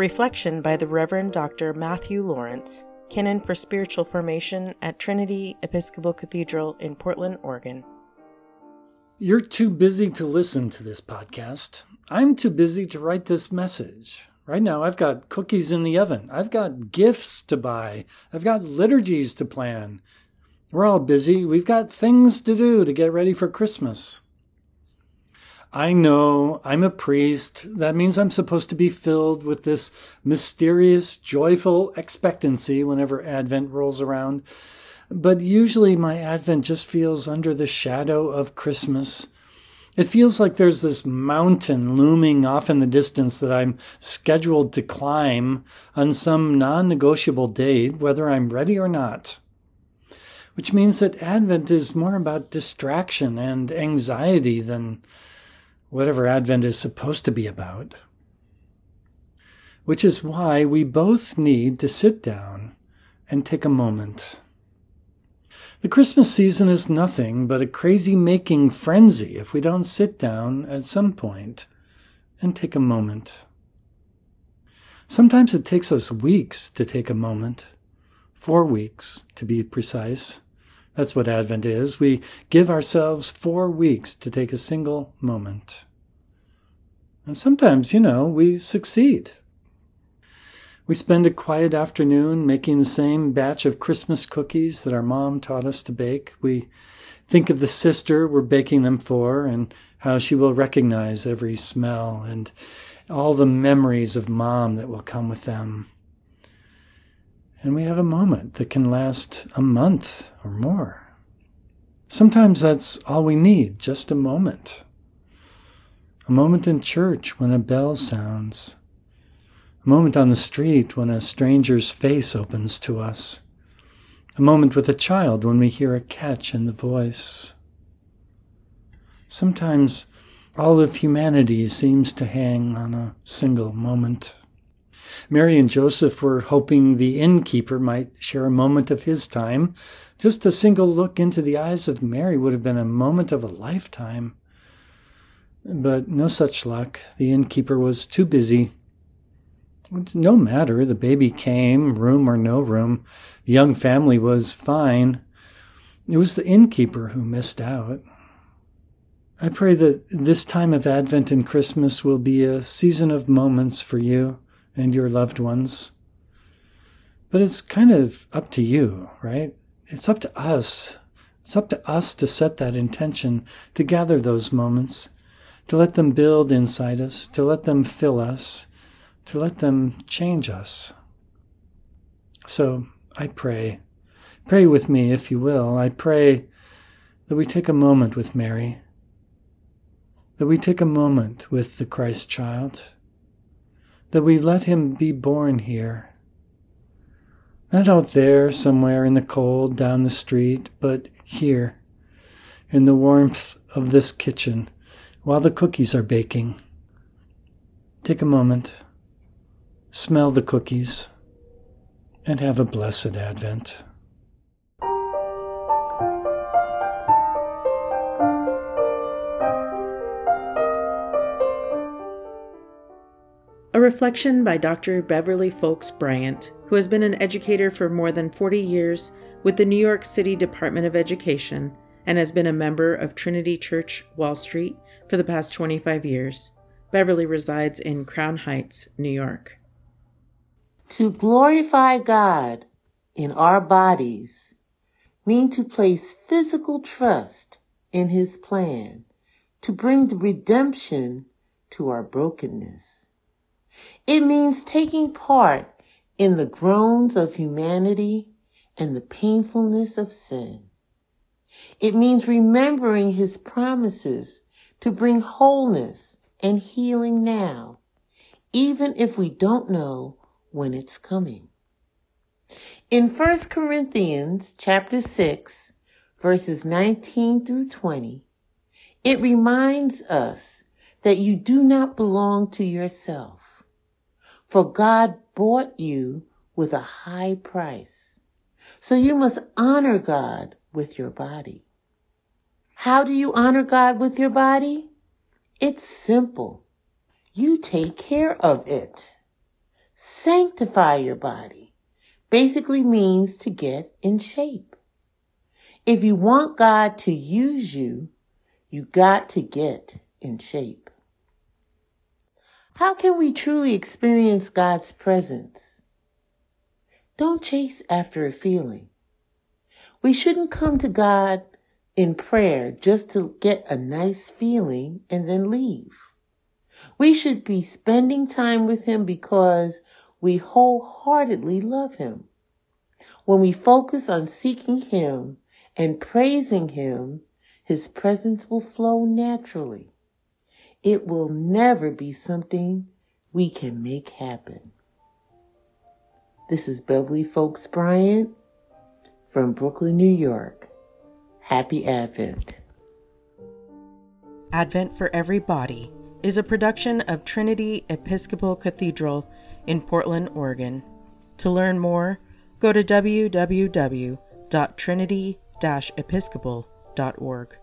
reflection by the Reverend Dr. Matthew Lawrence, Canon for Spiritual Formation at Trinity Episcopal Cathedral in Portland, Oregon. You're too busy to listen to this podcast. I'm too busy to write this message. Right now, I've got cookies in the oven. I've got gifts to buy. I've got liturgies to plan. We're all busy. We've got things to do to get ready for Christmas. I know I'm a priest. That means I'm supposed to be filled with this mysterious, joyful expectancy whenever Advent rolls around. But usually my Advent just feels under the shadow of Christmas. It feels like there's this mountain looming off in the distance that I'm scheduled to climb on some non negotiable date, whether I'm ready or not. Which means that Advent is more about distraction and anxiety than whatever Advent is supposed to be about. Which is why we both need to sit down and take a moment. The Christmas season is nothing but a crazy making frenzy if we don't sit down at some point and take a moment. Sometimes it takes us weeks to take a moment, four weeks to be precise. That's what Advent is. We give ourselves four weeks to take a single moment. And sometimes, you know, we succeed. We spend a quiet afternoon making the same batch of Christmas cookies that our mom taught us to bake. We think of the sister we're baking them for and how she will recognize every smell and all the memories of mom that will come with them. And we have a moment that can last a month or more. Sometimes that's all we need, just a moment. A moment in church when a bell sounds. A moment on the street when a stranger's face opens to us. A moment with a child when we hear a catch in the voice. Sometimes all of humanity seems to hang on a single moment. Mary and Joseph were hoping the innkeeper might share a moment of his time. Just a single look into the eyes of Mary would have been a moment of a lifetime. But no such luck. The innkeeper was too busy. No matter. The baby came, room or no room. The young family was fine. It was the innkeeper who missed out. I pray that this time of Advent and Christmas will be a season of moments for you and your loved ones. But it's kind of up to you, right? It's up to us. It's up to us to set that intention, to gather those moments, to let them build inside us, to let them fill us, to let them change us. So I pray. Pray with me, if you will. I pray that we take a moment with Mary, that we take a moment with the Christ child that we let him be born here. Not out there somewhere in the cold down the street, but here, in the warmth of this kitchen, while the cookies are baking. Take a moment, smell the cookies, and have a blessed Advent. A reflection by Dr. Beverly Folks Bryant, who has been an educator for more than 40 years with the New York City Department of Education and has been a member of Trinity Church Wall Street for the past 25 years. Beverly resides in Crown Heights, New York. To glorify God in our bodies mean to place physical trust in his plan to bring the redemption to our brokenness. It means taking part in the groans of humanity and the painfulness of sin. It means remembering his promises to bring wholeness and healing now, even if we don't know when it's coming. In 1 Corinthians chapter 6, verses 19 through 20, it reminds us that you do not belong to yourself for God bought you with a high price. So you must honor God with your body. How do you honor God with your body? It's simple. You take care of it. Sanctify your body basically means to get in shape. If you want God to use you, you got to get in shape. How can we truly experience God's presence? Don't chase after a feeling. We shouldn't come to God in prayer just to get a nice feeling and then leave. We should be spending time with Him because we wholeheartedly love Him. When we focus on seeking Him and praising Him, His presence will flow naturally. It will never be something we can make happen. This is Beverly Folks Bryant from Brooklyn, New York. Happy Advent. Advent for Everybody is a production of Trinity Episcopal Cathedral in Portland, Oregon. To learn more, go to www.trinity-episcopal.org.